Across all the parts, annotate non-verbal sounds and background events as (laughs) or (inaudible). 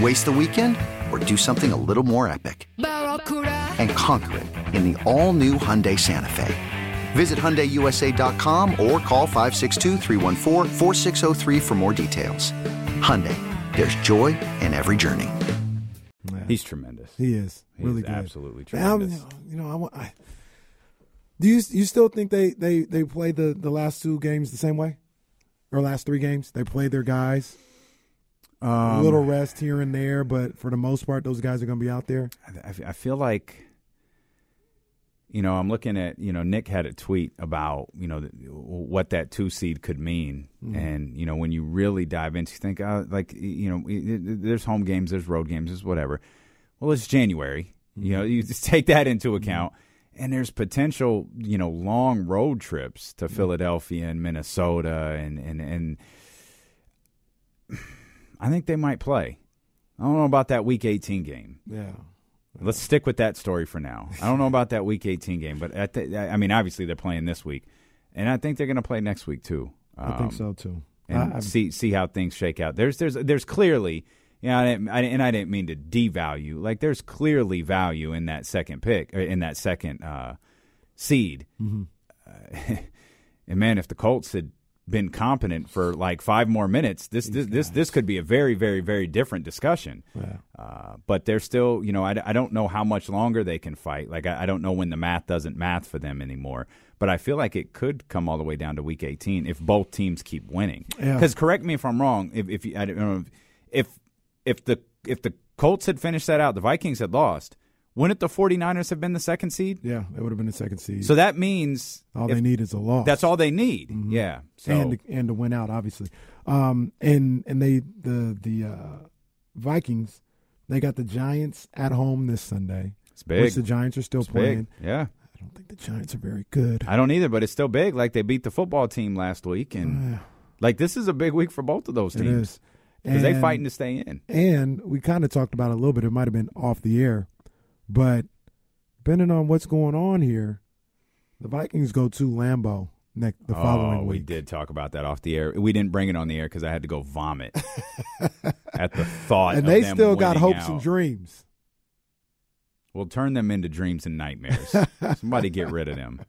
Waste the weekend or do something a little more epic? And conquer it in the all new Hyundai Santa Fe. Visit HyundaiUSA.com or call 562 for more details. Hyundai, there's joy in every journey. He's tremendous. He is He's really good. absolutely Now, tremendous. you know, I, want- I, do you you still think they they they play the the last two games the same way, or last three games? They play their guys. A Um, little rest here and there, but for the most part, those guys are going to be out there. I, I feel like, you know, I'm looking at, you know, Nick had a tweet about, you know, what that two seed could mean. Mm-hmm. And, you know, when you really dive into, you think, uh, like, you know, there's home games, there's road games, there's whatever. Well, it's January. You know, you just (laughs) take that into account. And there's potential, you know, long road trips to Philadelphia and Minnesota and, and, and I think they might play. I don't know about that week 18 game. Yeah, Let's stick with that story for now. I don't know about that Week 18 game, but at the, I mean, obviously they're playing this week, and I think they're going to play next week too. I think Um, so too. And I- see see how things shake out. There's there's there's clearly, you know, I didn't, I, and I didn't mean to devalue. Like there's clearly value in that second pick, in that second uh, seed. Mm-hmm. Uh, (laughs) and man, if the Colts had been competent for like five more minutes, this this this, this could be a very very very different discussion. Yeah. Uh, but they're still, you know, I, I don't know how much longer they can fight. Like, I, I don't know when the math doesn't math for them anymore. But I feel like it could come all the way down to week 18 if both teams keep winning. Yeah. Because correct me if I'm wrong. If if you, I don't know if if the if the Colts had finished that out, the Vikings had lost. Wouldn't the 49ers have been the second seed? yeah, it would have been the second seed. So that means all if- they need is a loss. that's all they need. Yeah. So and to, and to win out, obviously. Um, and and they the the uh, Vikings, they got the Giants at home this Sunday. it's big. Which the Giants are still It's playing. big. Yeah. I don't think the Giants are very good. I don't either, but it's still big. Like they beat the football team last week, and like this is a big week for both of those teams because they fighting to stay in. And we kind of talked about it a little bit. It might have been off the air, but depending on what's going on here, the Vikings go to Lambeau next the following oh, week. we did talk about that off the air. We didn't bring it on the air because I had to go vomit (laughs) at the thought. and they still got hopes out. and dreams. We'll turn them into dreams and nightmares. (laughs) Somebody get rid of them.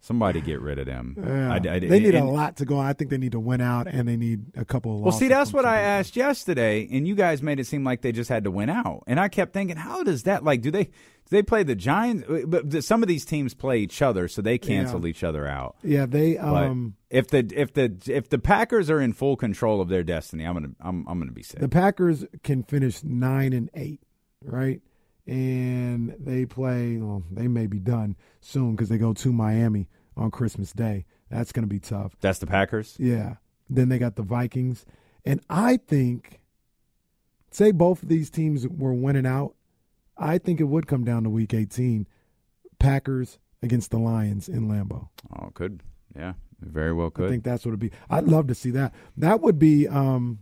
Somebody get rid of them. Yeah. I- I- they need a lot to go. I think they need to win out, and they need a couple of Well, see, that's what I asked yesterday, and you guys made it seem like they just had to win out, and I kept thinking, how does that like? Do they do they play the Giants? But some of these teams play each other, so they cancel each other out. Yeah, they um if the if the if the Packers are in full control of their destiny, I'm gonna I'm I'm gonna be sick. the Packers can finish nine and eight, right? And they play. Well, they may be done soon because they go to Miami on Christmas Day. That's going to be tough. That's the Packers. Yeah. Then they got the Vikings, and I think, say both of these teams were winning out, I think it would come down to Week 18, Packers against the Lions in Lambeau. Oh, could yeah, very well could. I think that's what it'd be. I'd love to see that. That would be. um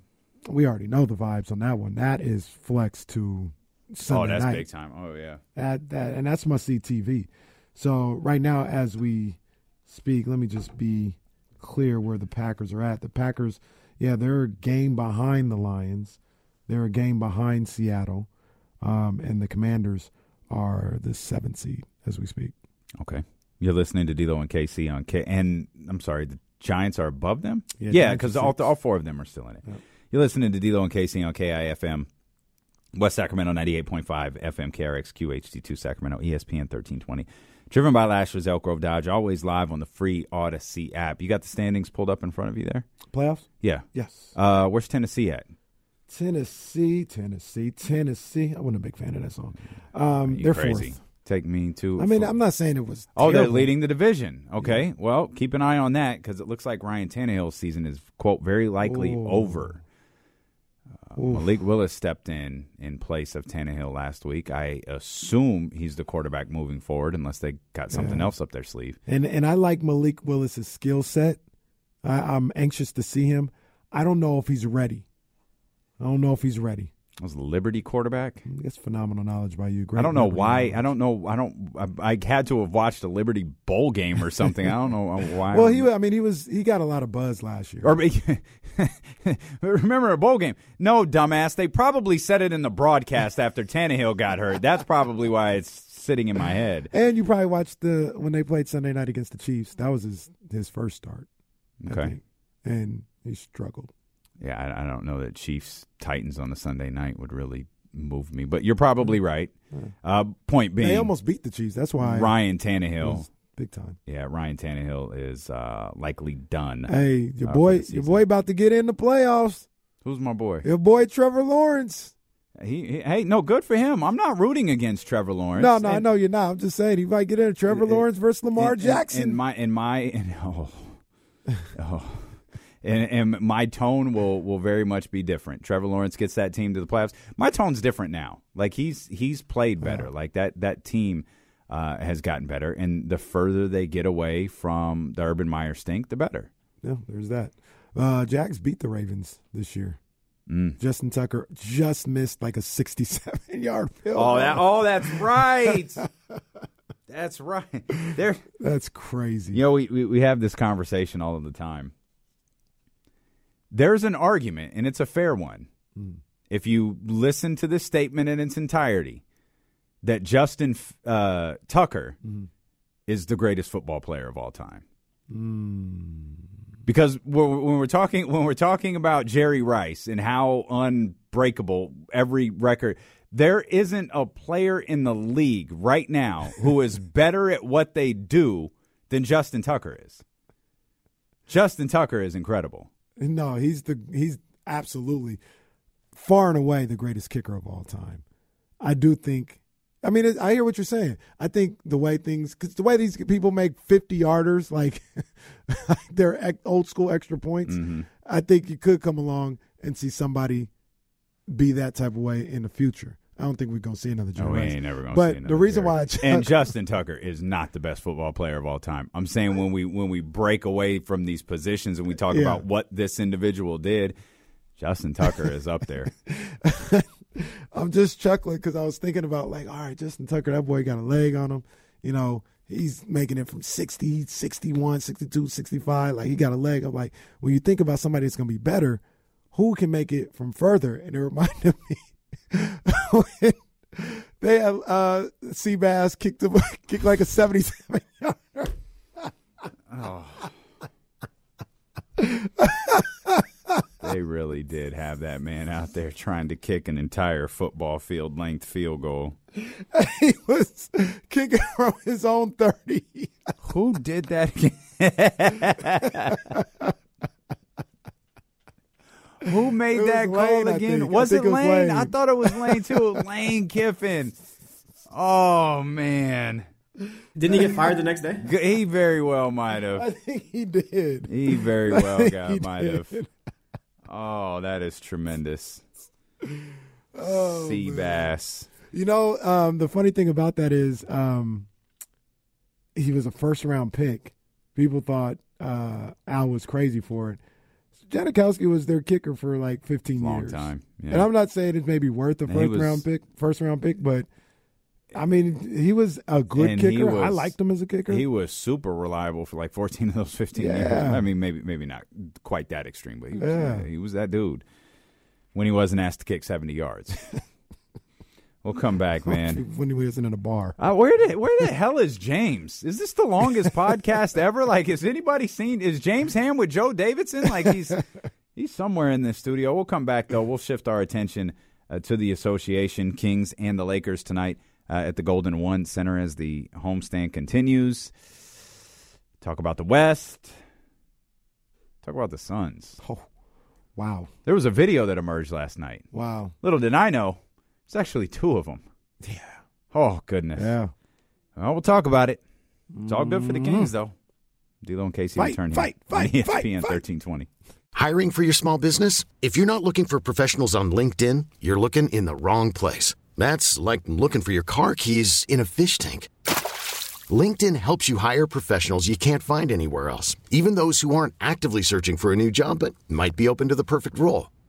We already know the vibes on that one. That is flex to Sunday oh, that's night. big time. Oh yeah. That that and that's must see TV. So right now, as we speak, let me just be clear where the Packers are at. The Packers, yeah, they're a game behind the Lions. They're a game behind Seattle, um, and the Commanders are the seventh seed as we speak. Okay. You're listening to D'Lo and Casey on K, and I'm sorry, the Giants are above them. Yeah, Yeah, because all, all four of them are still in it. Yep. You're listening to D'Lo and Casey on KIFM. West Sacramento 98.5 FM KRXQ HD2 Sacramento ESPN 1320. Driven by Lasher's Elk Grove Dodge, always live on the free Audacy app. You got the standings pulled up in front of you there? Playoffs? Yeah. Yes. Uh, where's Tennessee at? Tennessee, Tennessee, Tennessee. I wasn't a big fan of that song. Um, they're crazy. fourth. Take me to. I mean, I'm not saying it was. Oh, they're leading the division. Okay. Well, keep an eye on that because it looks like Ryan Tannehill's season is quote very likely Ooh. over. Malik Willis stepped in in place of Tannehill last week. I assume he's the quarterback moving forward, unless they got something Yeah. else up their sleeve. And and I like Malik Willis's skill set. I'm anxious to see him. I don't know if he's ready. I don't know if he's ready. Was the Liberty quarterback? That's phenomenal knowledge by you. Great I don't know Liberty why. knowledge. I don't know. I don't. I, I had to have watched a Liberty bowl game or something. I don't know uh, why. Well, he. I mean, he was. He got a lot of buzz last year. Or (laughs) remember a bowl game? No, dumbass. They probably said it in the broadcast after Tannehill got hurt. That's probably why it's sitting in my head. and you probably watched the when they played Sunday night against the Chiefs. That was his his first start. Okay. and he struggled. Yeah, I, I don't know that Chiefs Titans on the Sunday night would really move me, but you're probably right. Uh, point being, They almost beat the Chiefs. That's why Ryan Tannehill. big time. Yeah, Ryan Tannehill is uh, likely done. Hey, your Uh, boy, your boy about to get in the playoffs. Who's my boy? Your boy Trevor Lawrence. He, he- hey, no, good for him. I'm not rooting against Trevor Lawrence. No, no, I And- know you're not. I'm just saying he might get in. Trevor Lawrence versus Lamar Jackson. In my, in my, in, (laughs) oh, oh. And, and my tone will will very much be different. Trevor Lawrence gets that team to the playoffs. My tone's different now. Like he's he's played better. Like that that team uh, has gotten better. And the further they get away from the Urban Meyer stink, the better. yeah, there's that. Uh, Jags beat the Ravens this year. Mm. Justin Tucker just missed like a 67 yard (laughs) field. Oh, that oh, that's right. (laughs) that's right. There, That's crazy. You know, we, we, we have this conversation all of the time. There's an argument, and it's a fair one. Hmm. If you listen to this statement in its entirety, that Justin uh, Tucker hmm. is the greatest football player of all time. Hmm. Because when when we're talking when we're talking about Jerry Rice and how unbreakable every record, there isn't a player in the league right now who (laughs) is better at what they do than Justin Tucker is. Justin Tucker is incredible. No, he's the he's absolutely far and away the greatest kicker of all time. I do think. I mean, it, I hear what you're saying. I think the way things, because the way these people make 50 yarders, like (laughs) they're old school extra points, Mm-hmm. I think you could come along and see somebody be that type of way in the future. I don't think we're gonna see another Jerry No, we Rice. ain't never gonna But see the reason Jerry. why I and Justin Tucker is not the best football player of all time. I'm saying when we when we break away from these positions and we talk Yeah. about what this individual did, Justin Tucker is up there. (laughs) I'm just chuckling because I was thinking about like, all right, Justin Tucker, that boy got a leg on him. You know, he's making it from 60, 61, 62, 65. Like he got a leg. I'm like, when you think about somebody that's going to be better, who can make it from further? And it (laughs) reminded me they had uh, Seabass kicked him, (laughs) kicked like a 77 yarder. (laughs) they really did have that man out there trying to kick an entire football field length field goal. (laughs) he was kicking from his own 30. Who did that? Who made It that Lane, call I again? Was it it was Lane? Lane. I thought it was Lane too. (laughs) Lane Kiffin. Oh man, Didn't he get fired the next day? he very well might have. I think he did. He very well (laughs) got might have. Oh, that is tremendous. Oh, Sea man. bass. You know, um, the funny thing about that is um, he was a first round pick. People thought uh, Al was crazy for it. Janikowski was their kicker for like 15 Long years. time. And I'm not saying it's maybe worth a And first was- round pick, first round pick, but I mean, he was a good kicker. I liked him as a kicker. He was super reliable for like 14 of those 15 years. Yeah. I mean, maybe maybe not quite that extreme, but he was, Yeah. he was that dude when he wasn't asked to kick 70 yards. (laughs) we'll come back, (laughs) man. when he wasn't in a bar. Uh, where did where the hell is James? Is this the longest (laughs) podcast ever? Like, has anybody seen? Is James Ham with Joe Davidson? Like, he's (laughs) he's somewhere in this studio. We'll come back though. We'll shift our attention uh, to the association, Kings and the Lakers tonight uh, at the Golden One Center as the homestand continues. Talk about the West. Talk about the Suns. Oh, wow, There was a video that emerged last night. wow, Little did I know, it's actually two of them. yeah, Oh goodness. yeah. Well, we'll talk about it. It's all good for the Kings, mm-hmm. though. D'Lo and Casey Fight, return here fight, on fight, ESPN fight, fight. thirteen twenty. Hiring for your small business? If you're not looking for professionals on LinkedIn, you're looking in the wrong place. That's like looking for your car keys in a fish tank. LinkedIn helps you hire professionals you can't find anywhere else, even those who aren't actively searching for a new job but might be open to the perfect role.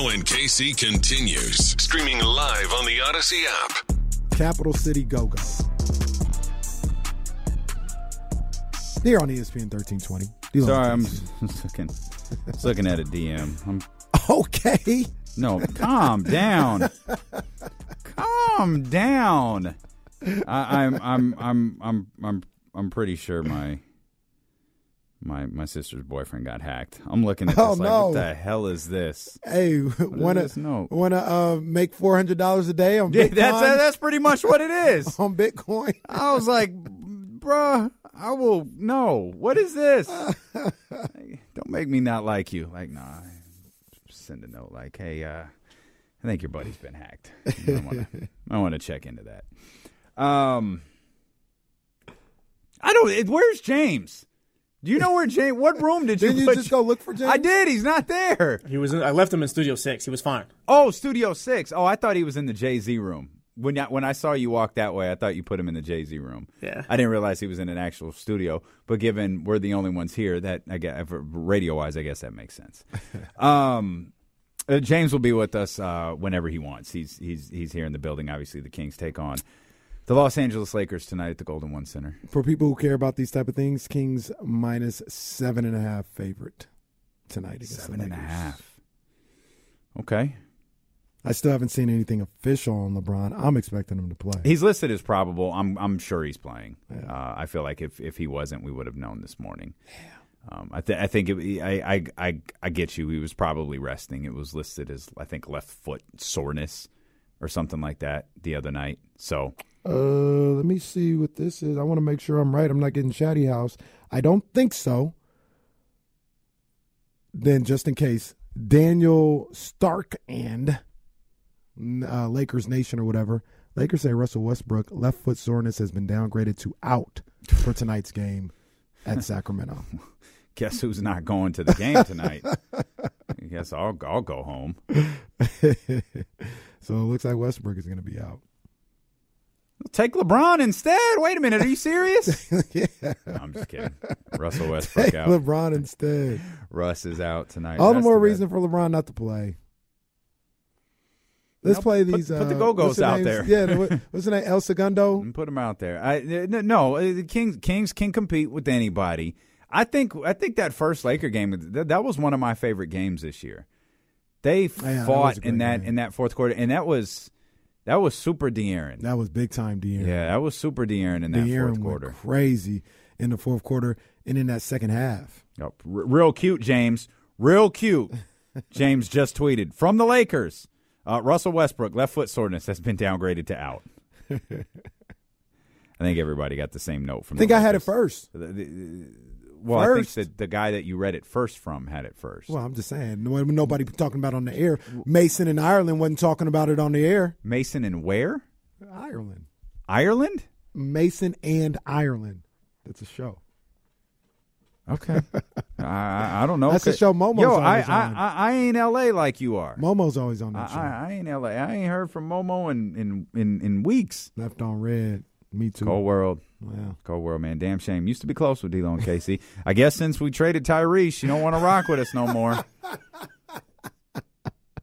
D'Lo and Casey continues streaming live on the Audacy app. Capital City Go Go. Here on ESPN 1320. D'Lo Sorry, I'm just (laughs) looking, just looking at a DM. I'm, Okay. no, calm down. calm down. I, I'm, I'm, I'm, I'm, I'm, I'm pretty sure my, my, my sister's boyfriend got hacked. I'm looking at (laughs) this Oh, like, no. what the hell is this? Hey, wanna this? No. wanna uh, make four hundred dollars a day on Yeah, Bitcoin? that's that's pretty much what it is. (laughs) on Bitcoin. (laughs) I was like, bruh, I will no. What is this? Don't make me not like you. Like, nah. Send a note like, hey, uh, I think your buddy's been hacked. I want to check into that. Um, I don't. It, where's James? Do you know where James? What room did you? Didn't you put- just go look for James? I did. He's not there. He was. In, I left him in Studio Six. He was fine. Oh, Studio Six. Oh, I thought he was in the Jay Z room. When I, when I saw you walk that way, I thought you put him in the Jay Z room. Yeah. I didn't realize he was in an actual studio. But given we're the only ones here, that I guess radio wise, I guess that makes sense. (laughs) um, uh, James will be with us uh, whenever he wants. He's he's he's here in the building. Obviously, the Kings take on the Los Angeles Lakers tonight at the Golden One Center. For people who care about these type of things, Kings minus seven and a half favorite tonight against Seven the and a half. Okay. I still haven't seen anything official on LeBron. I'm expecting him to play. He's listed as probable. I'm I'm sure he's playing. Uh, I feel like if, if he wasn't, we would have known this morning. Um, I, th- I think it, I, I I I get you. He was probably resting. It was listed as I think left foot soreness or something like that the other night. So Uh, let me see what this is. I want to make sure I'm right. I'm not getting Chatty House. I don't think so. Then, just in case, Daniel Stark and uh, Lakers Nation or whatever. Lakers say Russell Westbrook left foot soreness has been downgraded to out for tonight's game at (laughs) Sacramento. guess who's not going to the game tonight? I guess I'll I'll go home. (laughs) so it looks like Westbrook is going to be out. Take LeBron instead. Wait a minute. Are you serious? (laughs) yeah. No, I'm just kidding. Russell (laughs) Westbrook Take out. LeBron instead. Russ is out tonight. All the more too bad. reason for LeBron not to play. Let's Nope. play Put- these. put the uh, Go-Go's out names? there. Yeah, the- what, (laughs) what's the name? El Segundo. Put them out there. I uh, no, uh, the Kings Kings can compete with anybody. I think I think that first Laker game that, that was one of my favorite games this year. They Yeah, fought a in that game. in that fourth quarter, and that was that was super De'Aaron. That was big time, De'Aaron. Yeah, that was super De'Aaron in that De'Aaron fourth went quarter. crazy in the fourth quarter and in that second half. Yep. R- real cute, James. Real cute. (laughs) James just tweeted from the Lakers. Uh, Russell Westbrook left foot soreness has been downgraded to out. (laughs) I think everybody got the same note from. I think the I had it first. The- the- well, First. I think that the guy that you read it first from had it first. Well, I'm just saying, no- nobody talking about it on the air. Mason in Ireland wasn't talking about it on the air. Mason in where? Ireland, Ireland? Mason and Ireland. That's a show. Okay. (laughs) I, I don't know. That's a show Momo's Yo, I, always I, on. I I ain't L.A. like you are. Momo's always on I, show. I, I ain't L.A. I ain't heard from Momo in in in, in weeks. Left on red. Me too. Cold world. Wow. Cold world, man. Damn shame. Used to be close with D'Lo and Casey. I guess since we traded Tyrese, you don't want to rock with us no more.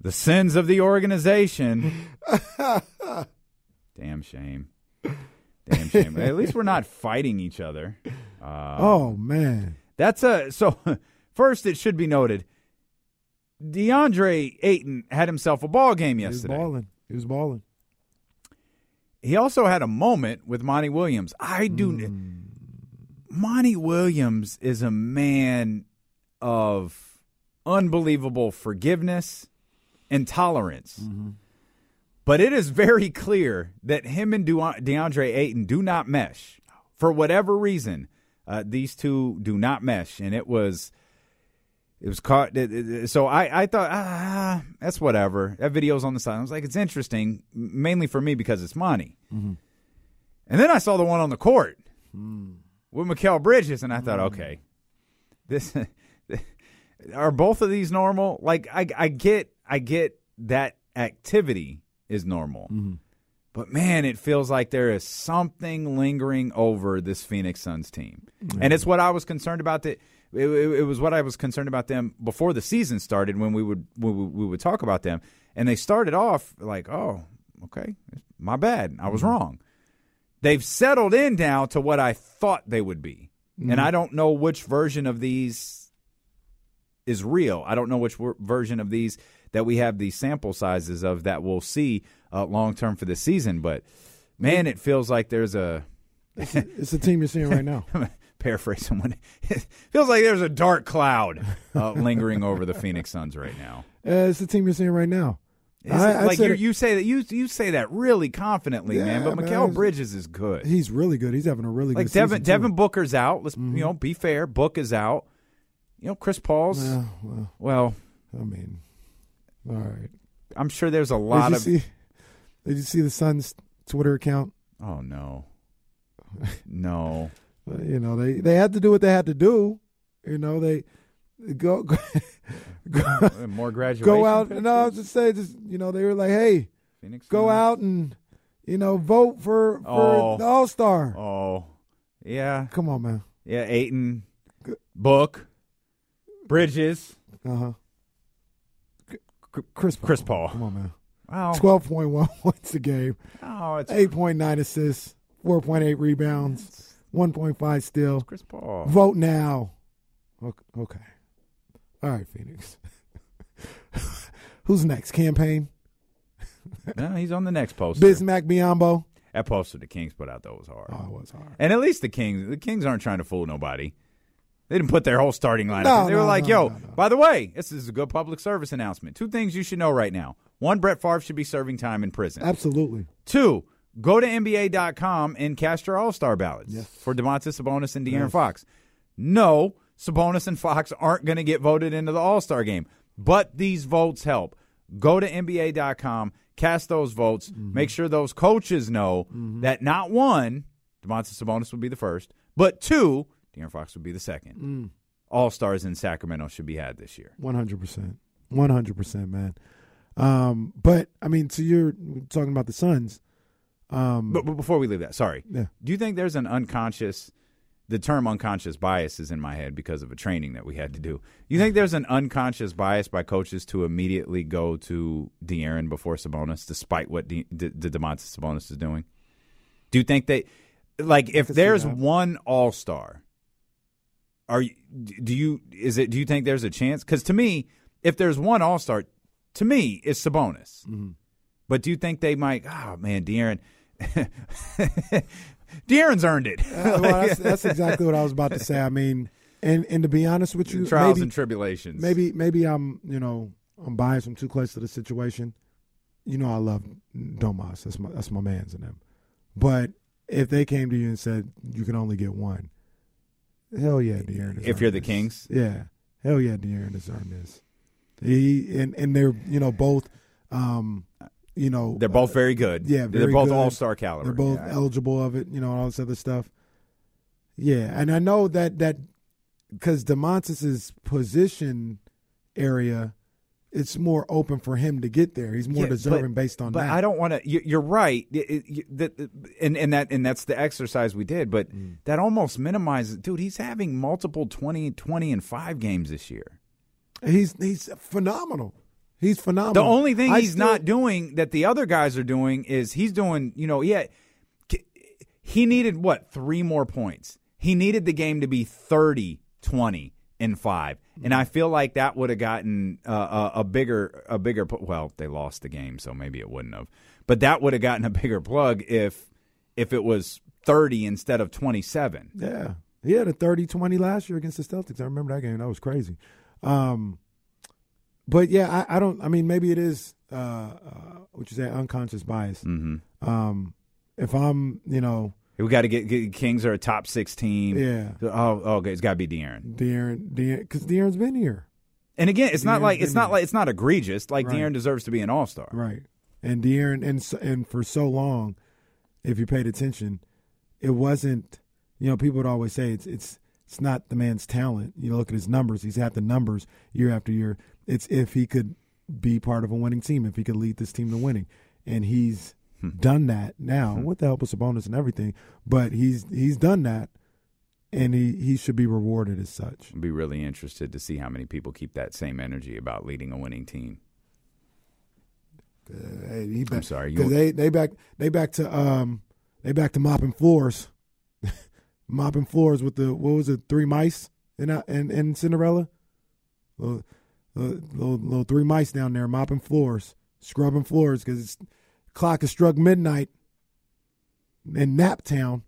the sins of the organization. (laughs) Damn shame. Damn shame. At least we're not fighting each other. Uh, oh man. That's a so. First, it should be noted, DeAndre Ayton had himself a ball game yesterday. He was balling. He was balling. He also had a moment with Monty Williams. I do. Hmm. Monty Williams is a man of unbelievable forgiveness and tolerance. Mm-hmm. But it is very clear that him and DeAndre Ayton do not mesh. For whatever reason, uh, these two do not mesh. And it was. It was caught. it- it- So I, I thought, ah, that's whatever. That video's on the side. I was like, it's interesting, mainly for me because it's Monty. Mm-hmm. And then I saw the one on the court hmm. with Mikal Bridges, and I thought, hmm. okay, this (laughs) are both of these normal? Like, I, I get, I get that activity is normal, mm-hmm. but man, it feels like there is something lingering over this Phoenix Suns team, and it's what I was concerned about. That it, it, it was what I was concerned about them before the season started when we would we, we would talk about them, and they started off like, oh, okay, my bad, I was wrong they've settled in now to what I thought they would be. And I don't know which version of these is real. I don't know which version of these that we have these sample sizes of that we'll see uh, long term for the season. But man, it feels like there's a It's the team you're seeing right now. (laughs) paraphrase someone. (laughs) Feels like there's a dark cloud uh, (laughs) lingering over the Phoenix Suns right now. Uh, it's the team you're seeing right now. I- like you, you say that you you say that really confidently, man. But Mikal Bridges is good. He's really good. He's having a really like good Devin season, Devin too. Booker's out. Let's you know be fair. Book is out. You know Chris Paul's. Well, well, well, I mean, all right. I'm sure there's a lot you of. see? Did you see the Suns' Twitter account? Oh no, (laughs) no. You know, they they had to do what they had to do. You know, they go (laughs) go, go, More graduation. go out. pictures? No, I was just saying, just you know, they were like, hey, Phoenix go Suns? out and you know vote for for Oh. the All Star. Oh, yeah, Come on, man. yeah. Ayton, Book, Bridges, Uh huh. Chris Paul. Chris Paul. Come on, man. Wow. Twelve point one (laughs) points a game, Oh, it's eight point nine assists, four point eight rebounds, one point five steal. Chris Paul. Vote now. Ok- Okay. All right, Phoenix. (laughs) Who's next? Campaign. (laughs) no, he's on the next poster. Bismack Biyombo. That poster the Kings put out though was hard. Oh, it was hard. And at least the Kings, the Kings aren't trying to fool nobody. They didn't put their whole starting lineup. No, they were like, no, "Yo, no, no. by the way, this is a good public service announcement. Two things you should know right now: one, Brett Favre should be serving time in prison. Absolutely. Two, go to NBA.com and cast your All Star ballots Yes. for Domantas Sabonis and De'Aaron Yes. Fox. No, Sabonis and Fox aren't going to get voted into the All Star game, but these votes help. Go to NBA.com, cast those votes, Mm-hmm. make sure those coaches know that not one, Domantas Sabonis would be the first, but two, De'Aaron Fox would be the second. Mm. All Stars in Sacramento should be had this year. One hundred percent. One hundred percent, man. Um, but I mean, so you're talking about the Suns, Um, But, but before we leave that, sorry. Yeah. Do you think there's an unconscious? The term unconscious bias is in my head because of a training that we had to do. You think there's an unconscious bias by coaches to immediately go to De'Aaron before Sabonis, despite what De, De, De, Domantas Sabonis is doing? Do you think they like if there's one All Star? Are you? Do you? Is it? Do you think there's a chance? Because to me, if there's one All Star, to me it's Sabonis. Mm-hmm. But do you think they might? Oh man, De'Aaron. (laughs) De'Aaron's earned it. Uh, well, that's, (laughs) that's exactly what I was about to say. I mean, and and to be honest with you, Trials maybe, and tribulations. maybe maybe I'm you know I'm biased. I'm too close to the situation. You know, I love Domas. That's my that's my man's in them. But if they came to you and said you can only get one, hell yeah, De'Aaron. has If you're the this. Kings? yeah, hell yeah, De'Aaron has earned this. He and and they're you know both, um, you know They're both very good. yeah, they're both. All Star caliber. They're both Yeah. eligible of it, you know, all this other stuff. Yeah, and I know that that because Domantas's position area, it's more open for him to get there. He's more Yeah, deserving but- based on but that. I don't want to. You, you're right. It- it- you- that- and and that and that's the exercise we did. But Mm. that almost minimizes. Dude, he's having multiple 20, 20 and five games this year. He's he's phenomenal. He's phenomenal. The only thing I he's still- not doing that the other guys are doing is he's doing. You know, yeah. He needed what three more points. He needed the game to be 30, 20, and five. And I feel like that would have gotten uh, a, a bigger, a bigger. Well, they lost the game, so maybe it wouldn't have. But that would have gotten a bigger plug if if it was thirty instead of twenty seven. Yeah. He had a 30-20 last year against the Celtics. I remember that game. That was crazy. Um, but yeah, I, I don't. I mean, maybe it is uh, uh, what you say, unconscious bias. Mm-hmm. Um, if I'm, you know, We got to get, get Kings are a top six team. yeah, Oh, okay. It's got to be De'Aaron. De'Aaron, De'Aaron, because De'Aaron's been here, And again, it's not like it's not here. like it's not egregious. Like Right. De'Aaron deserves to be an All Star. right? And De'Aaron, and and for so long, if you paid attention, it wasn't. You know, people would always say it's it's it's not the man's talent. You know, look at his numbers; he's had the numbers year after year. It's if he could be part of a winning team, if he could lead this team to winning, and he's done that now with the help of Sabonis and everything. But he's he's done that, and he he should be rewarded as such. I'd be really interested to see how many people keep that same energy about leading a winning team. Uh, hey, he back, sorry, you- they they back they back to um they back to mopping floors, mopping floors with the what was it three mice in in, in Cinderella, little, little, little, little three mice down there mopping floors, scrubbing floors because clock has struck midnight in Naptown.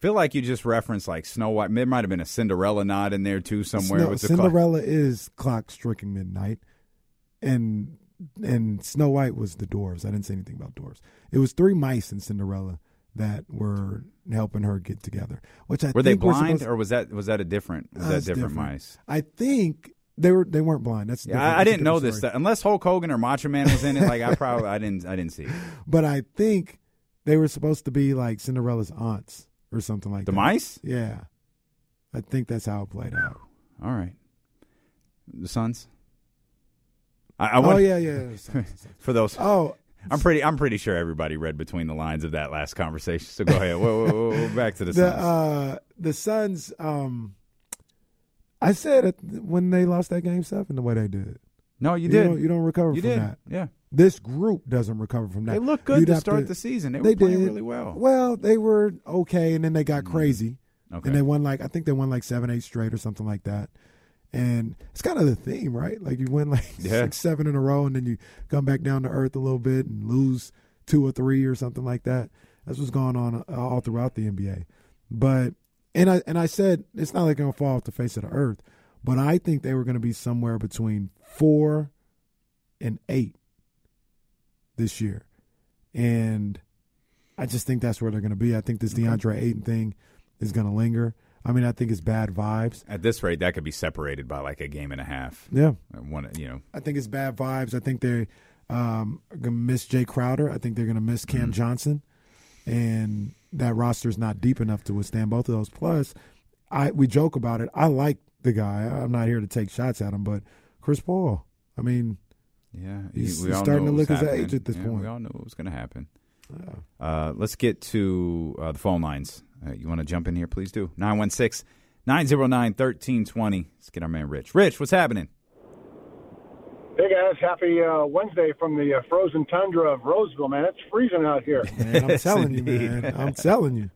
feel like you just referenced like Snow White. There might have been a Cinderella nod in there too somewhere Snow- with the clock. Cinderella is clock striking midnight, and and Snow White was the dwarves. I didn't say anything about dwarves. It was three mice in Cinderella that were helping her get together. Which I Were they we're blind supposed- or was that was that a different was that different, different. mice? I think they were they weren't blind. That's Yeah. I, I didn't know this story. stuff unless Hulk Hogan or Macho Man was in it. Like I (laughs) probably I didn't I didn't see it. But I think they were supposed to be like Cinderella's aunts or something like The that. The mice? Yeah, I think that's how it played out. All right, the sons. I, I oh yeah. yeah. (laughs) for those. oh, I'm pretty. I'm pretty sure everybody read between the lines of that last conversation. So go ahead. whoa, whoa, whoa, whoa, back to the, the Suns. uh the Suns. Um, I said it when they lost that game seven the way they did. no, you You, did. don't, you don't recover You from did. that. Yeah. This group doesn't recover from that. They looked good You'd to start the season. They were They playing did really well. Well, they were okay, and then they got crazy, Okay. and they won like I think they won like seven, eight straight or something like that. And it's kind of the theme, right? Like you win like Yeah. six, seven in a row, and then you come back down to earth a little bit and lose two or three or something like that. That's what's going on uh, all throughout the NBA. But and I and I said it's not like they're gonna fall off the face of the earth, but I think they were gonna be somewhere between four and eight this year, and I just think that's where they're gonna be. I think this DeAndre Ayton thing is gonna linger. I mean, I think it's bad vibes. At this rate, that could be separated by like a game and a half. Yeah, Uh, One, you know, I think it's bad vibes. I think they um, gonna miss Jae Crowder. I think they're gonna miss Cam Johnson, and that roster is not deep enough to withstand both of those. Plus, I we joke about it. I like the guy. I'm not here to take shots at him, but Chris Paul. I mean, Yeah, He's- he's starting to look his age at this Yeah, point. We all knew it was going to happen. Uh, let's get to uh, the phone lines. Uh, you want to jump in here? Please do. 916 909 1320. Let's get our man Rich. Rich, what's happening? Hey guys, happy uh, Wednesday from the uh, frozen tundra of Roseville, man. It's freezing out here. Man, I'm (laughs) Yes, telling you, man. I'm telling you.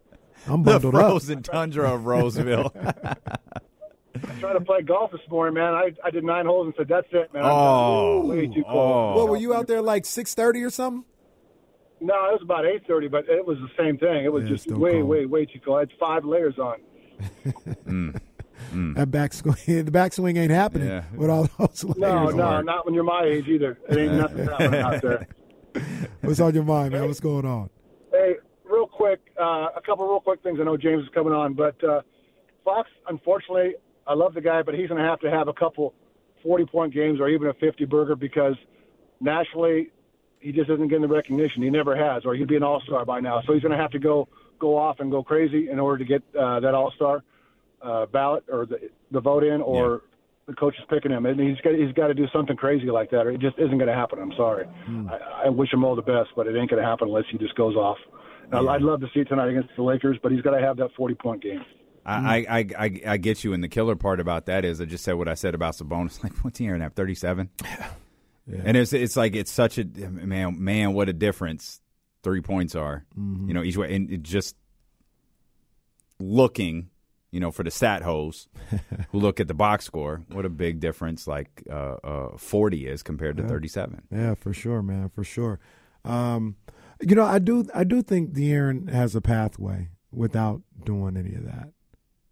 I'm (laughs) The bundled up. frozen tundra of Roseville. (laughs) I tried to play golf this morning, man. I, I did nine holes and said, "That's it, man." I'm Oh. way too Oh. cold. What were you out there like six thirty or something? No, it was about eight thirty, but it was the same thing. It was Yeah, just still way, cold. way, way too cold. I had five layers on. (laughs) That backswing, (laughs) the backswing ain't happening Yeah. with all those layers. No, no, work. not when you're my age either. It ain't (laughs) nothing happening out there. What's on your mind, man? What's going on? Hey, real quick, uh, a couple real quick things. I know James is coming on, but uh, Fox, unfortunately, I love the guy, but he's going to have to have a couple 40 point games or even a 50 burger because nationally, he just isn't getting the recognition. He never has, or he'd be an all star by now. So he's going to have to go go off and go crazy in order to get uh, that all star uh, ballot or the, the vote in, or the coach is picking him. And he's got he's got to do something crazy like that, or it just isn't going to happen. I'm sorry. I, I wish him all the best, but it ain't going to happen unless he just goes off. Now, I'd love to see it tonight against the Lakers, but he's got to have that 40 point game. I, I, I, I get you, and the killer part about that is I just said what I said about Sabonis. (laughs) Like, what's he hearing at thirty seven? And it's it's like it's such a man man what a difference three points are. You know each way, and it just looking, you know, for the stat hoes (laughs) who look at the box score, what a big difference like uh, uh, forty is compared to thirty seven. Yeah, for sure, man, for sure. Um, you know, I do, I do think De'Aaron has a pathway without doing any of that.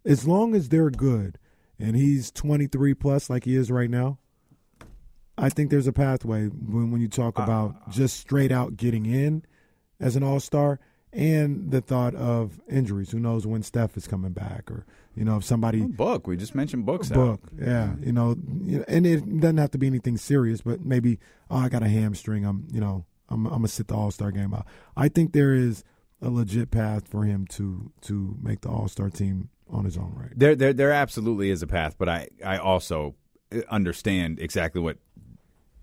As long as they're good, and he's twenty three plus, like he is right now. I think there's a pathway when when you talk uh, about uh, uh. just straight out getting in as an all star, and the thought of injuries. Who knows when Steph is coming back, or you know if somebody Book, we just mentioned books. book. Yeah, you know, and it doesn't have to be anything serious, but maybe oh, I got a hamstring. I'm, you know, I'm, I'm gonna sit the All Star game out. I think there is a legit path for him to to make the All Star team on his own right. There, there, there absolutely is a path, but I, I also understand exactly what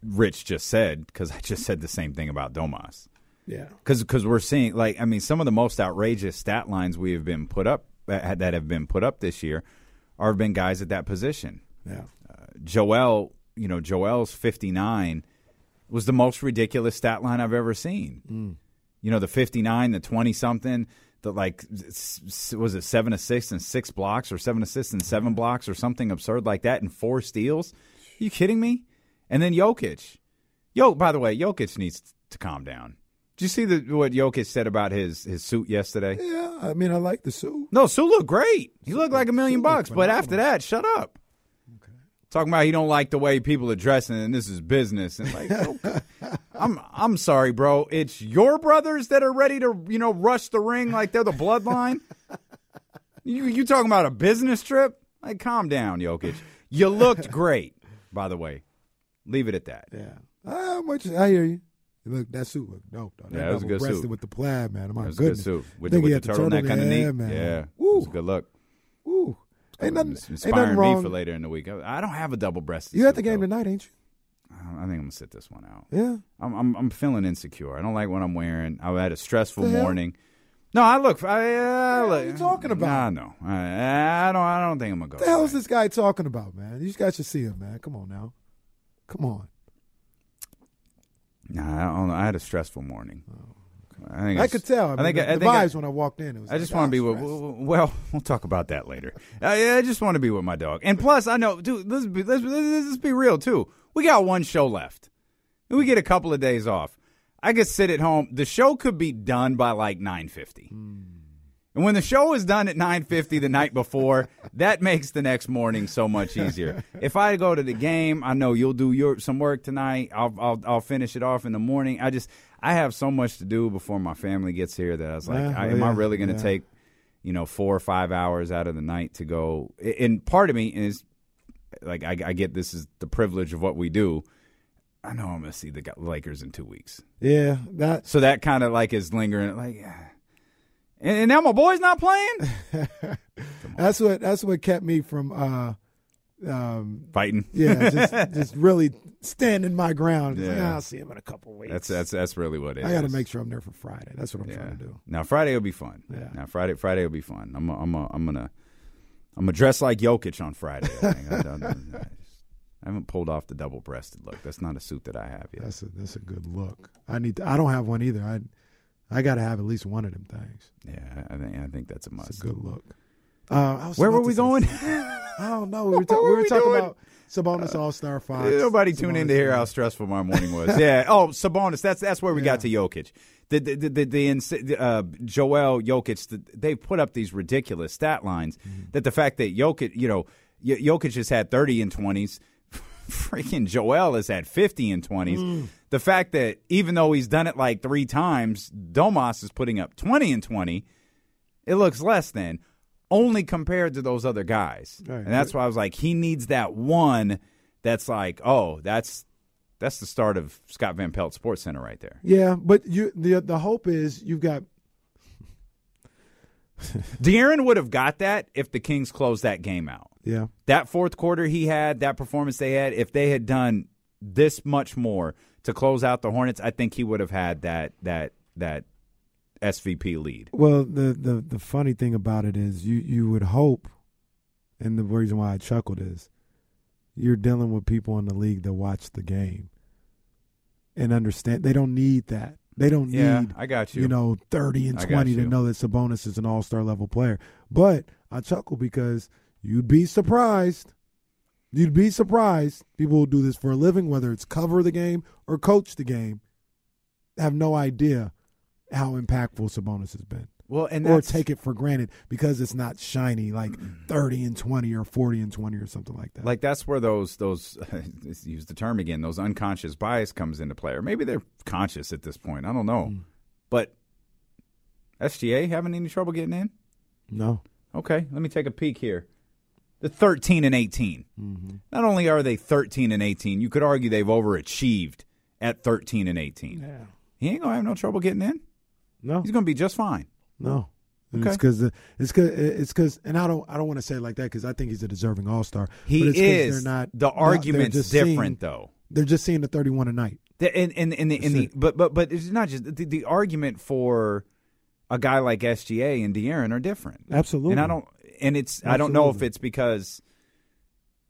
Rich just said because I just said the same thing about Domas. Yeah, Because we're seeing like I mean some of the most outrageous stat lines we have been put up that that have been put up this year are have been guys at that position. yeah, uh, Joel, you know, Joel's 59 was the most ridiculous stat line I've ever seen. Mm. You know, the 59, the 20 something, the like, was it seven assists and six blocks or seven assists and seven mm. blocks or something absurd like that and four steals? you kidding me? And then Jokic. Yo, by the way, Jokic needs to calm down. Did you see the, what Jokic said about his, his suit yesterday? yeah. I mean, I like the suit. No, suit looked great. He looked like a million looked bucks. But after that, shut up. Talking about he don't like the way people are dressing and this is business. And like, (laughs) okay. I'm I'm sorry, bro. It's your brothers that are ready to you know rush the ring like they're the bloodline. you you talking about a business trip? Like, calm down, Jokic. You looked great, by the way. Leave it at that. Yeah, ah, much I hear you. Look, that suit looked dope. Though. That Yeah, it was a good suit. with the plaid, man. My It was a good goodness, suit with, the, he with had the turtleneck turtleneck. underneath. Yeah, man. Yeah, it Woo. was a good look. Woo. Ain't nothing, It's ain't inspiring nothing wrong. me for later in the week. I I don't have a double breasted. You at the game tonight, ain't you? I think I'm gonna sit this one out. Yeah. I'm I'm, I'm feeling insecure. I don't like what I'm wearing. I had a stressful morning. No, I look. I, uh, What are you talking about? Nah, no, I, I don't. I don't think I'm gonna go. What the hell is this guy talking about, man? You guys should see him, man. Come on now. Come on. Nah, I don't know. I had a stressful morning. Oh, I think Oh, I could tell. I, I mean, think the, I the vibes when I walked in. It was I just want to oh, ah, be with. Well, (laughs) we'll talk about that later. I, I just want to be with my dog. And plus, I know, dude. Let's be let's, let's, be real too. We got one show left. And we get a couple of days off. I could sit at home. The show could be done by like nine fifty. Hmm. And when the show is done at 9:50 the night before, that makes the next morning so much easier. if I go to the game, I know you'll do your some work tonight. I'll I'll, I'll finish it off in the morning. I just I have so much to do before my family gets here that I was like, Yeah, I, am I really going to yeah. take you know four or five hours out of the night to go? And part of me is like I, I get this is the privilege of what we do. I know I'm going to see the Lakers in two weeks, Yeah, that. so that kind of like is lingering. Like, and, and now my boy's not playing. (laughs) That's what. That's what kept me from. uh um Fighting. Yeah, just (laughs) just really standing my ground. Like, Yeah. "Ah, I'll see him in a couple weeks. That's that's that's really what it is. I got to make sure I'm there for Friday. That's what I'm Yeah. trying to do. Now Friday will be fun. Yeah. Now Friday Friday will be fun. I'm i I'm i I'm gonna I'm gonna dress like Jokic on Friday. I. I, I I haven't pulled off the double breasted look. That's not a suit that I have yet. That's a that's a good look. I need. To, I don't have one either. I I got to have at least one of them things. Yeah, I think I think that's a It's must. a good look. Uh, Where were we going? I don't know. (laughs) We were, ta- we were were we talking doing? about Sabonis All Star Five. Nobody tuned in to hear how stressful my morning was. (laughs) yeah. Oh, Sabonis. That's that's where we got to Jokic. The the the, the, the uh, Joel Jokic. The, they put up these ridiculous stat lines that the fact that Jokic, you know, Jokic has had thirty and twenties. (laughs) Freaking Joel has had fifty and twenties. The fact that even though he's done it like three times, Domas is putting up twenty and twenty. It looks less than only compared to those other guys, Right. and that's why I was like, he needs that one. That's like, oh, that's that's the start of Scott Van Pelt Sports Center right there. Yeah, but you the the hope is you've got (laughs) De'Aaron would have got that if the Kings closed that game out. yeah That fourth quarter he had, that performance they had, if they had done this much more to close out the Hornets, I think he would have had that that that SVP lead. Well, the, the the funny thing about it is you you would hope, and the reason why I chuckled is, you're dealing with people in the league that watch the game, and understand they don't need that. They don't Yeah, need I got you. you know thirty and twenty to know that Sabonis is an All Star level player. But I chuckle because you'd be surprised. You'd be surprised. People who do this for a living, whether it's cover the game or coach the game, have no idea how impactful Sabonis has been Well, and or take it for granted because it's not shiny like 30 and 20 or 40 and 20 or something like that. like that's where those those (laughs) use the term again those unconscious bias comes into play or maybe they're conscious at this point i don't know Mm. but sga having any trouble getting in no. okay let me take a peek here the 13 and 18 Mm-hmm. not only are they 13 and 18 you could argue they've overachieved at 13 and 18 Yeah. he ain't gonna have no trouble getting in No. he's gonna be just fine No. And Okay. It's because it's because it's because, and I don't I don't want to say it like that because I think he's a deserving All Star. he but it's 'cause is They're not the argument's different seeing- though They're just seeing the 31 a night. The, and and and the, and the but but but it's not just the, the argument for a guy like SGA and De'Aaron are different. Absolutely. And I don't and it's I don't know if it's because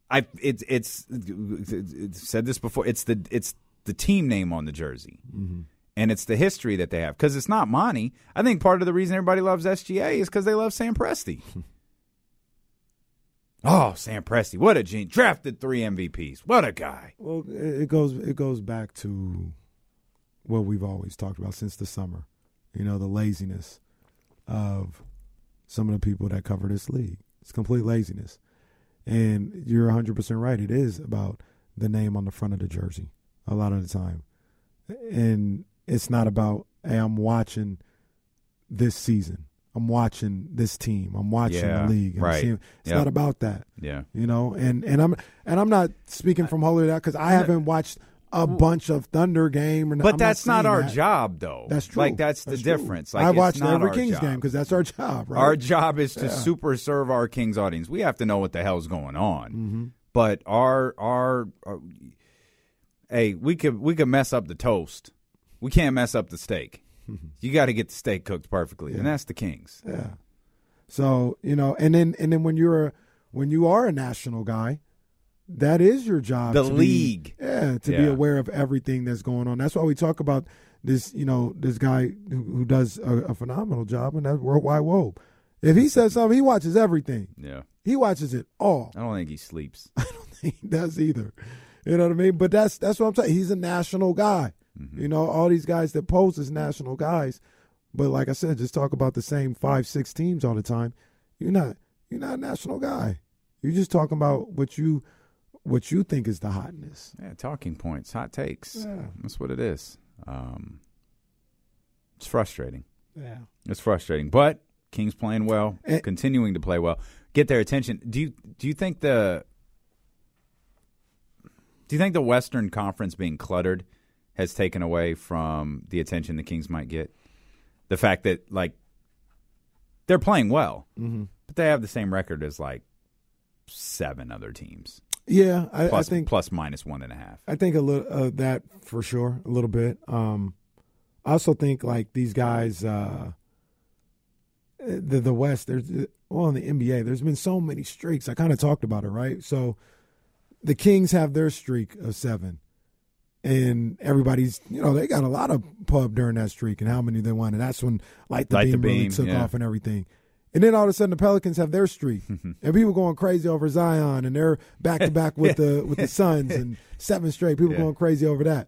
I it's it's, it's said this before. It's the it's the team name on the jersey. Mm-hmm. And it's the history that they have because it's not Monte. I think part of the reason everybody loves SGA is because they love Sam Presti. (laughs) oh, Sam Presti, what a genius! Drafted three MVPs. What a guy! Well, it it goes it goes back to what we've always talked about since the summer. You know, the laziness of some of the people that cover this league. It's complete laziness. And you're 100% right. It is about the name on the front of the jersey a lot of the time. And it's not about, hey, I'm watching this season. I'm watching this team. I'm watching Yeah, the league. I'm right. seeing- it's Yep. not about that Yeah. you know and and i'm and i'm not speaking from holy that because i haven't watched a bunch of thunder game or But I'm that's not, saying our that. job, though. that's true Like that's, That's the true. difference. Like i watched every kings job. game because that's our job right Our job is to Yeah. super serve our Kings audience. We have to know what the hell's going on. Mm-hmm. But our, our our hey, we could we could mess up the toast. We can't mess up the steak. (laughs) You got to get the steak cooked perfectly, and that's the Kings. yeah so you know and then and then when you're a, when you are a national guy that is your job The to be- league. yeah to be aware of everything that's going on that's why we talk about this you know this guy who, who does a, a phenomenal job and that's Worldwide Wob if he says something he watches everything Yeah, he watches it all I don't think he sleeps. (laughs) I don't think he does either. You know what I mean? But that's that's what I'm saying. He's a national guy. Mm-hmm. You know, all these guys that pose as national guys. But like I said, just talk about the same five, six teams all the time. You're not you're not a national guy. You're just talking about what you what you think is the hotness. Yeah, talking points, hot takes. Yeah. That's what it is. Um, it's frustrating. Yeah. It's frustrating, but Kings playing well, Eh. continuing to play well, get their attention. Do you do you think the do you think the Western Conference being cluttered has taken away from the attention the Kings might get? The fact that like they're playing well, Mm-hmm. but they have the same record as like seven other teams. Yeah, I, plus, I think plus minus one and a half. I think a little uh, that for sure, a little bit. Um, I also think like these guys, uh, the the West. There's well in the NBA. There's been so many streaks. I kind of talked about it, right? So the Kings have their streak of seven, and everybody's you know they got a lot of pub during that streak and how many they won, and that's when like the Light the beam really took yeah. off and everything. And then all of a sudden the Pelicans have their streak, (laughs) and people going crazy over Zion, and they're back to back with (laughs) the with the Suns and seven straight. People Yeah. going crazy over that.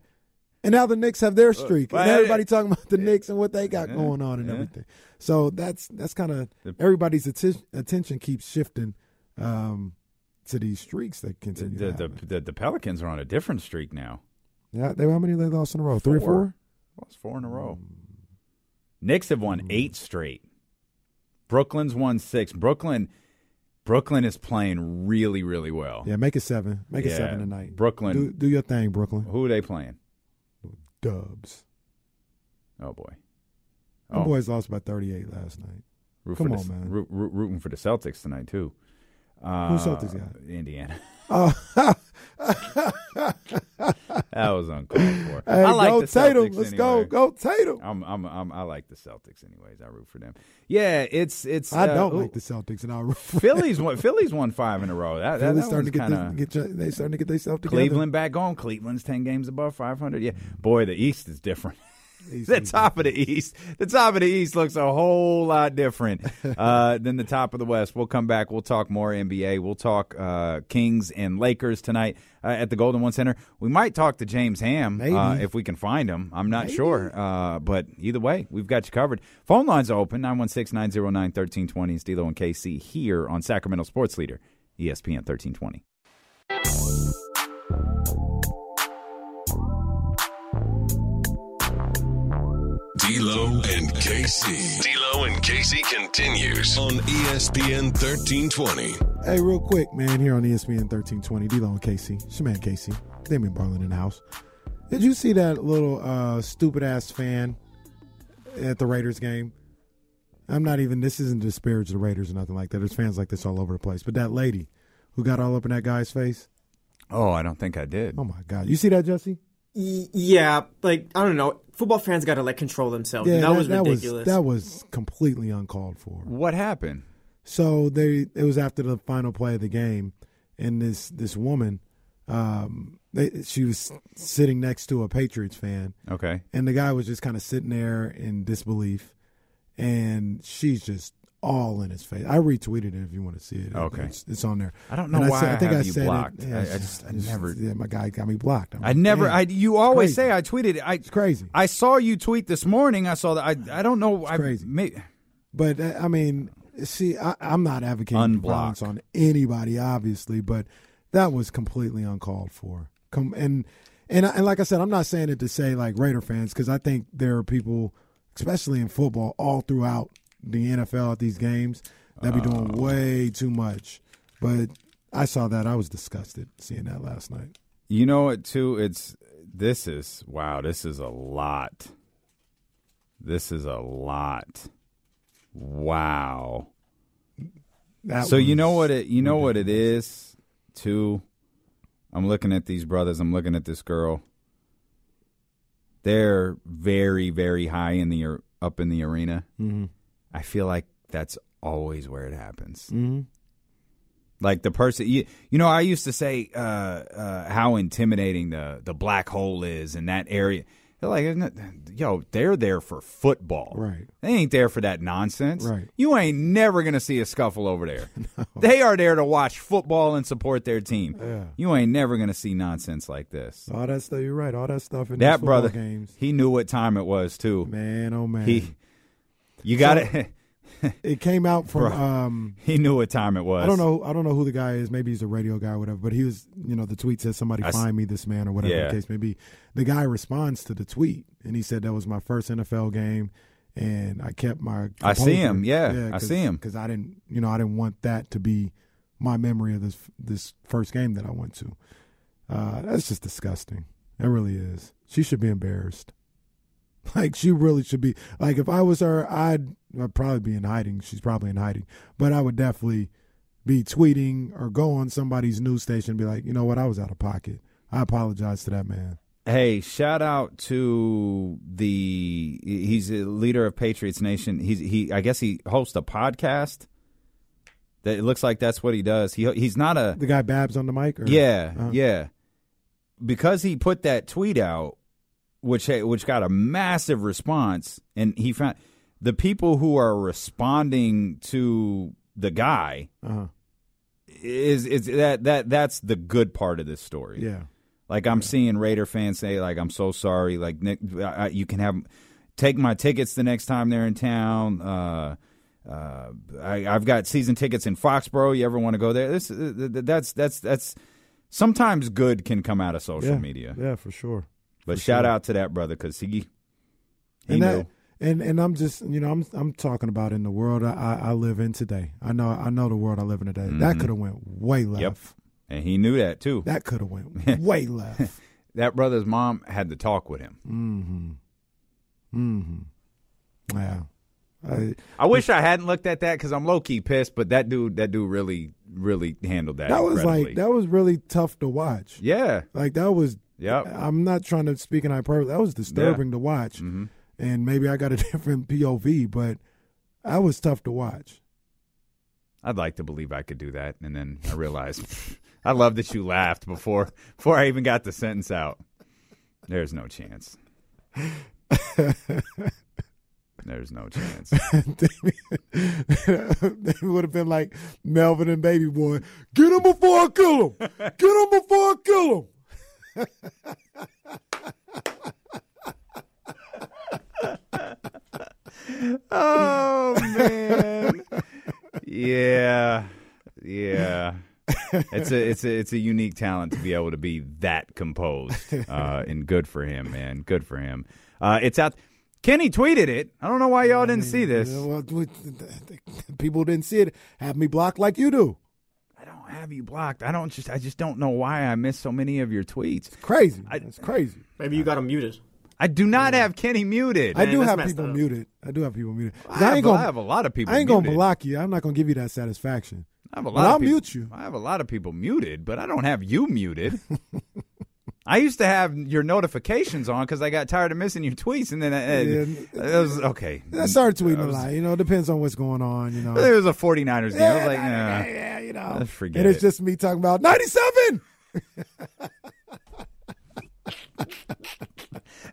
And now the Knicks have their uh, streak, and everybody talking about the Knicks and what they got Yeah, going on and yeah. everything. So that's that's kind of everybody's atti- attention keeps shifting um, to these streaks that continue. the, the, the, the Pelicans are on a different streak now. yeah, they how many they lost in a row? Three or Four. four? Lost four in a row. Mm. Knicks have won mm. eight straight. Brooklyn's won six. Brooklyn, Brooklyn is playing really, really well. Yeah, make it seven. Make it seven tonight. Brooklyn. do, do your thing, Brooklyn. Who are they playing? Dubs. Oh boy. The boys lost by thirty-eight last night. Root Come on, the, man. Root, root, rooting for the Celtics tonight too. Uh, Who Celtics got? Indiana. Oh, (laughs) (laughs) That was uncalled for. hey, I like go the Tatum. Celtics Let's anyway. go, go Tatum. I'm, I'm, I'm, I like the Celtics anyways. I root for them. Yeah, it's, it's. I uh, don't ooh, like the Celtics, and I root for Phillies won. Phillies won five in a row. That, that, that starting to get, kinda, this, get they starting to get themselves together. Cleveland back on. Cleveland's ten games above five hundred. Yeah, boy, the East is different. (laughs) the top of the East, the top of the East looks a whole lot different (laughs) uh, than the top of the West. We'll come back. We'll talk more NBA. We'll talk uh, Kings and Lakers tonight uh, at the Golden One Center. We might talk to James Ham uh, if we can find him. I'm not sure, uh, but either way, we've got you covered. Phone lines are open 916-909-1320. It's D'Lo and KC here on Sacramento Sports Leader, ESPN 1320. D'Lo and KC. D'Lo and KC continues on ESPN 1320. Hey, real quick, man, here on ESPN 1320, D-Lo and Casey. It's your man, Casey. Damian Barling in the house. Did you see that little uh, stupid-ass fan at the Raiders game? I'm not even, this isn't to disparage the Raiders or nothing like that. There's fans like this all over the place. But that lady who got all up in that guy's face, Oh, I don't think I did. oh my God. You see that, Jesse? Y- yeah, like I don't know. Football fans got to like control themselves. that, was ridiculous. that was completely uncalled for. What happened? So they it was after the final play of the game, and this this woman, um, they, she was sitting next to a Patriots fan, Okay. and the guy was just kind of sitting there in disbelief, and she's just all in his face. I retweeted it if you want to see it. Okay. it's, it's on there. I don't know And why said- I think I you said it- yeah, I- it's I just- I never- Yeah, my guy got me blocked. I'm I like, never. I you always say I tweeted. it. I it's crazy. I saw you tweet this morning. I saw that. I I don't know. I, crazy. May, But uh, I mean, see, I, I'm not advocating violence on anybody, obviously, but that was completely uncalled for. Come and and and like I said, I'm not saying it to say like Raider fans because I think there are people, especially in football, all throughout the NFL at these games that be doing Oh. way too much. But I saw that, I was disgusted seeing that last night. you know what? Too. It's this is wow. This is a lot. This is a lot. Wow. That so you know what it you know what it is too i'm looking at these brothers i'm looking at this girl they're very very high in the up in the arena Mhm. I feel like that's always where it happens Mhm. like the person you, you know i used to say uh, uh, how intimidating the the black hole is in that area they're like it, yo they're there for football Right. they ain't there for that nonsense Right. you ain't never gonna see a scuffle over there (laughs) they are there to watch football and support their team Yeah. you ain't never gonna see nonsense like this All that stuff, you're right. All that stuff in that brother games. he knew what time it was too Man, oh man. he you got it (laughs) it came out from Bro. um he knew what time it was I don't know. I don't know who the guy is. Maybe he's a radio guy or whatever. But he was, you know, the tweet says somebody I s- find me this man or whatever Yeah. the case may be. The guy responds to the tweet and he said that was my first NFL game, and I kept my. I see him, yeah, I see him. because I didn't, you know, I didn't want that to be my memory of this this first game that I went to. Uh, that's just disgusting. It really is. She should be embarrassed. (laughs) Like she really should be. Like if I was her, I'd, I'd probably be in hiding. She's probably in hiding, but I would definitely be tweeting or go on somebody's news station and be like, you know what, I was out of pocket. I apologize to that man. Hey, shout out to the he's a leader of Patriots Nation. He's he I guess he hosts a podcast. That it looks like that's what he does. He he's not a The guy Babs on the mic? Or, yeah, Uh, yeah. Because he put that tweet out, which which got a massive response, and he found the people who are responding to the guy Uh-huh. is is that that that's the good part of this story. Yeah. Like I'm seeing Raider fans say, like I'm so sorry. Like Nick, I, you can have take my tickets the next time they're in town. Uh, uh, I, I've got season tickets in Foxborough. You ever want to go there? This that's that's that's sometimes good can come out of social yeah. media. Yeah, for sure. But for shout sure. out to that brother because he he and knew. that, and and I'm just you know I'm I'm talking about in the world I, I, live in today. I know I know the world I live in today. That Mhm. could have went way left. Yep. and he knew that too. That could have went (laughs) way left. That brother's mom had to talk with him. Mm-hmm. Mm-hmm. Yeah. I, I wish I hadn't looked at that because I'm low key pissed. But that dude, that dude really, really handled that. that was like that was really tough to watch. yeah, Like that was. Yep. I'm not trying to speak in hyperbole. That was disturbing to watch. hmm And maybe I got a (laughs) different POV, but that was tough to watch. I'd like to believe I could do that, and then I realized (laughs) I love that you laughed before before I even got the sentence out. There's no chance. There's no chance. they would have been like Melvin and Baby Boy. Get him before I kill him. Get him before I kill him. Oh man. Yeah. Yeah. It's a it's a it's a unique talent to be able to be that composed. Uh and good for him, man. Good for him. Uh it's out Kenny tweeted it. I don't know why y'all didn't see this. Well, people didn't see it. Have me blocked like you do. I don't have you blocked. I don't just I just don't know why I missed so many of your tweets. Crazy. I- It's crazy. Maybe you got him muted. I do not have Kenny muted. I Man, do have people up. muted. I do have people muted. I, I, have, ain't gonna. I have a lot of people I ain't gonna muted. block you. I'm not gonna give you that satisfaction. I have a But lot I'll people, mute you. I have a lot of people muted, but I don't have you muted. (laughs) I used to have your notifications on because I got tired of missing your tweets, and then I, Yeah. it was okay. I started tweeting I a was- lot. You know, it depends on what's going on. You know. It was a 49ers game. I was like, yeah, nah. yeah, you know. let's forget and it's it. just me talking about 97. (laughs)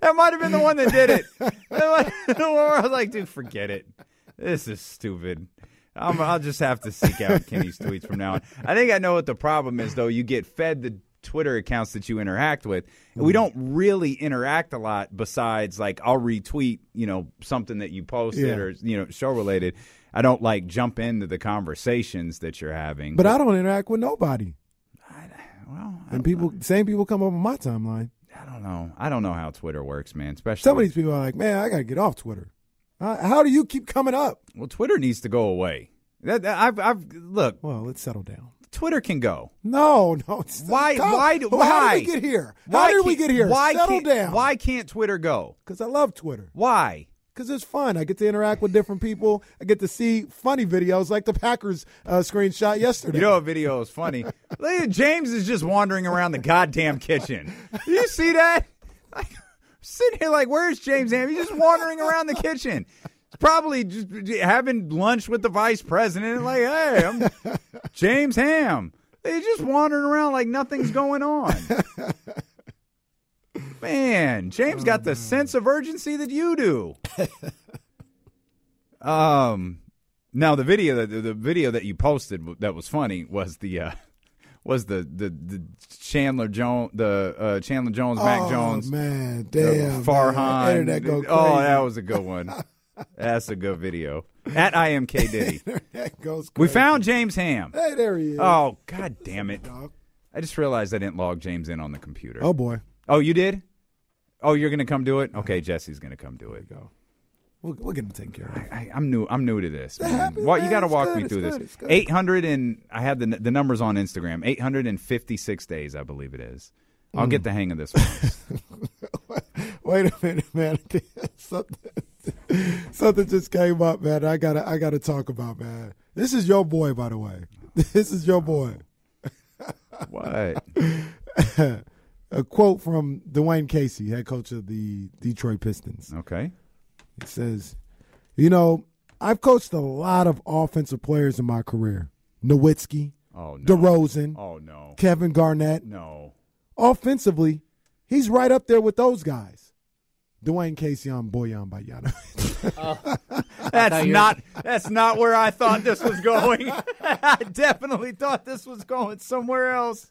That might have been the one that did it. That might have been the one where I was like, dude, forget it. This is stupid. I'm, I'll just have to seek out Kenny's tweets from now on. I think I know what the problem is, though. You get fed the Twitter accounts that you interact with. And we don't really interact a lot besides, like, I'll retweet, you know, something that you posted Yeah. or, you know, show related. I don't, like, jump into the conversations that you're having. But I don't interact with nobody. well, I, And people, same people come up on my timeline. I don't know. I don't know how Twitter works, man. Especially Some of these people are like, man, I got to get off Twitter. Uh, how do you keep coming up? Well, Twitter needs to go away. That, that- I've, I've look. Well, let's settle down. Twitter can go. No, no. it's- Why? Come- why? do- Well, How why? did we get here? Why how did we get here? Why settle can't, down. Why can't Twitter go? Because I love Twitter. Why? Because it's fun. I get to interact with different people. I get to see funny videos like the Packers uh, screenshot yesterday. You know, a video is funny. (laughs) Look at James is just wandering around the goddamn kitchen. You see that? (laughs) Like, sitting here like, where's James Ham? He's just wandering around the kitchen. Probably just having lunch with the vice president. Like, hey, I'm (laughs) James Ham. He's just wandering around like nothing's going on. Man, James got the sense of urgency that you do. (laughs) um, now the video that the video that you posted that was funny was the uh, was the the, the Chandler Jones the uh, Chandler Jones Mac oh, Jones man, damn, Farhan. man. Internet go crazy. oh, that was a good one. (laughs) That's a good video. At IMK Diddy, (laughs) goes we found James Ham. Hey, there he is. Oh god damn it! I just realized I didn't log James in on the computer. Oh boy, Oh, you did? Oh, you're gonna come do it? Okay, Jesse's gonna come do it. go. We'll, we'll get him taken care of. I, I'm new. I'm new to this. Man. happens, Well, you got to walk good, me through good, this. Eight hundred and I had the the numbers on Instagram. Eight hundred and fifty six days, I believe it is. I'll Mm. get the hang of this one. (laughs) Wait a minute, man. (laughs) something, (laughs) something just came up, man. I gotta, I gotta talk about, man. This is your boy, by the way. (laughs) This is your boy. (laughs) What? A quote from Dwayne Casey, head coach of the Detroit Pistons. Okay. It says, "You know, I've coached a lot of offensive players in my career. Nowitzki, Oh no. DeRozan, Oh no. Kevin Garnett. No. Offensively, he's right up there with those guys. Dwayne Casey on Boyan Bayana. (laughs) That's you were- not that's not where I thought this was going. (laughs) I definitely thought this was going somewhere else.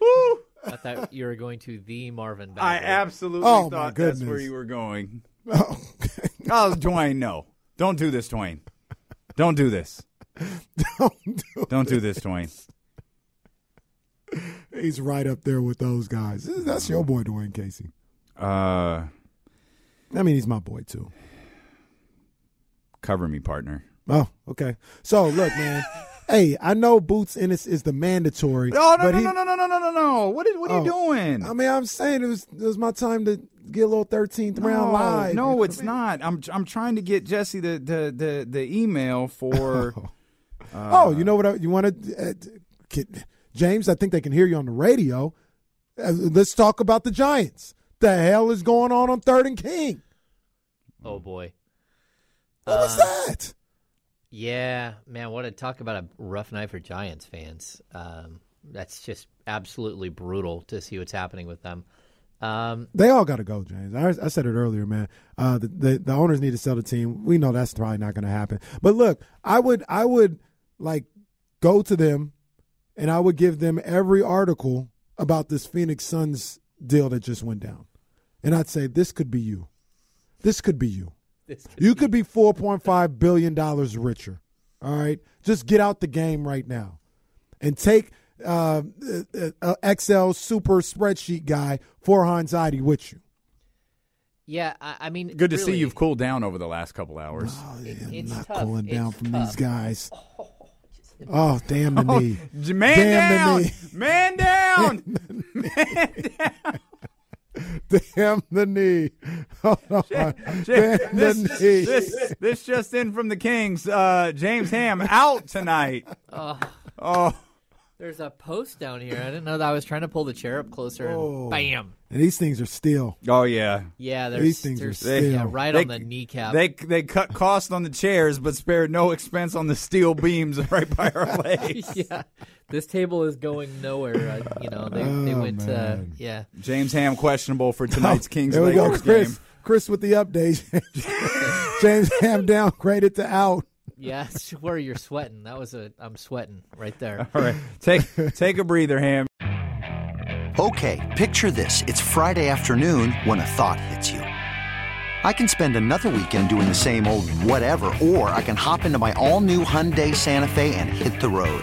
Woo! I thought you were going to the Marvin Bagley. I absolutely Oh, my thought that's where you were going. (laughs) oh, Oh, Dwayne, no. Don't do this, Dwayne. Don't do this. don't do Don't do this, Dwayne. He's right up there with those guys. That's your boy, Dwayne Casey. Uh I mean, he's my boy too. cover me, partner. Oh, okay. So look, man. (laughs) hey, I know Boots Ennis is the mandatory. Oh no no, he- no no no no no no no! What is what are you Oh, doing? I mean, I'm saying it was it was my time to get a little 13th round live. no, You know it's I mean? not. I'm I'm trying to get Jesse the the the, the email for. (laughs) oh, you know what? I, you want to, uh, James? I think they can hear you on the radio. Uh, let's talk about the Giants. The hell is going on on Third and King? Oh boy. What was Uh, that? Yeah, man, what a talk about a rough night for Giants fans. Um, that's just absolutely brutal to see what's happening with them. Um, They all got to go, James. I, I said it earlier, man. Uh, the, the the owners need to sell the team. We know that's probably not going to happen. But look, I would I would like go to them, and I would give them every article about this Phoenix Suns deal that just went down, and I'd say this could be you. This could be you. this You could be four point five billion dollars richer. All right, just get out the game right now, and take uh, uh, uh, Excel super spreadsheet guy Farhan Zaidi with you. yeah, I, I mean, Good to see you've cooled down over the last couple hours. Oh, yeah, It- I'm it's not tough. cooling down It's from tough. these guys. (laughs) Oh, damn the knee. Man Damn down, the knee. man down. (laughs) (laughs) Damn the knee. (laughs) Hold on. Damn this, the knee. this, this just in from the Kings. Uh, James Ham out tonight. Oh, Oh, there's a post down here. I didn't know that. I was trying to pull the chair up closer, and Oh. bam. And these things are steel. oh yeah. Yeah, there's, These things are steel. yeah, right They- on the kneecap. They they cut cost on the chairs, but spared no expense on the steel beams right by our (laughs) legs. yeah, this table is going nowhere. Uh, you know, they, they Oh, went. Uh, man. yeah, James Ham questionable for tonight's (laughs) Kings There we go, Lakers Chris. game. Chris with the update. (laughs) James Ham downgraded to out. yeah. Where you're sweating. That was a. I'm sweating right there. (laughs) All right, take take a breather, Ham. Okay, picture this. It's Friday afternoon when a thought hits you. I can spend another weekend doing the same old whatever, or I can hop into my all new Hyundai Santa Fe and hit the road.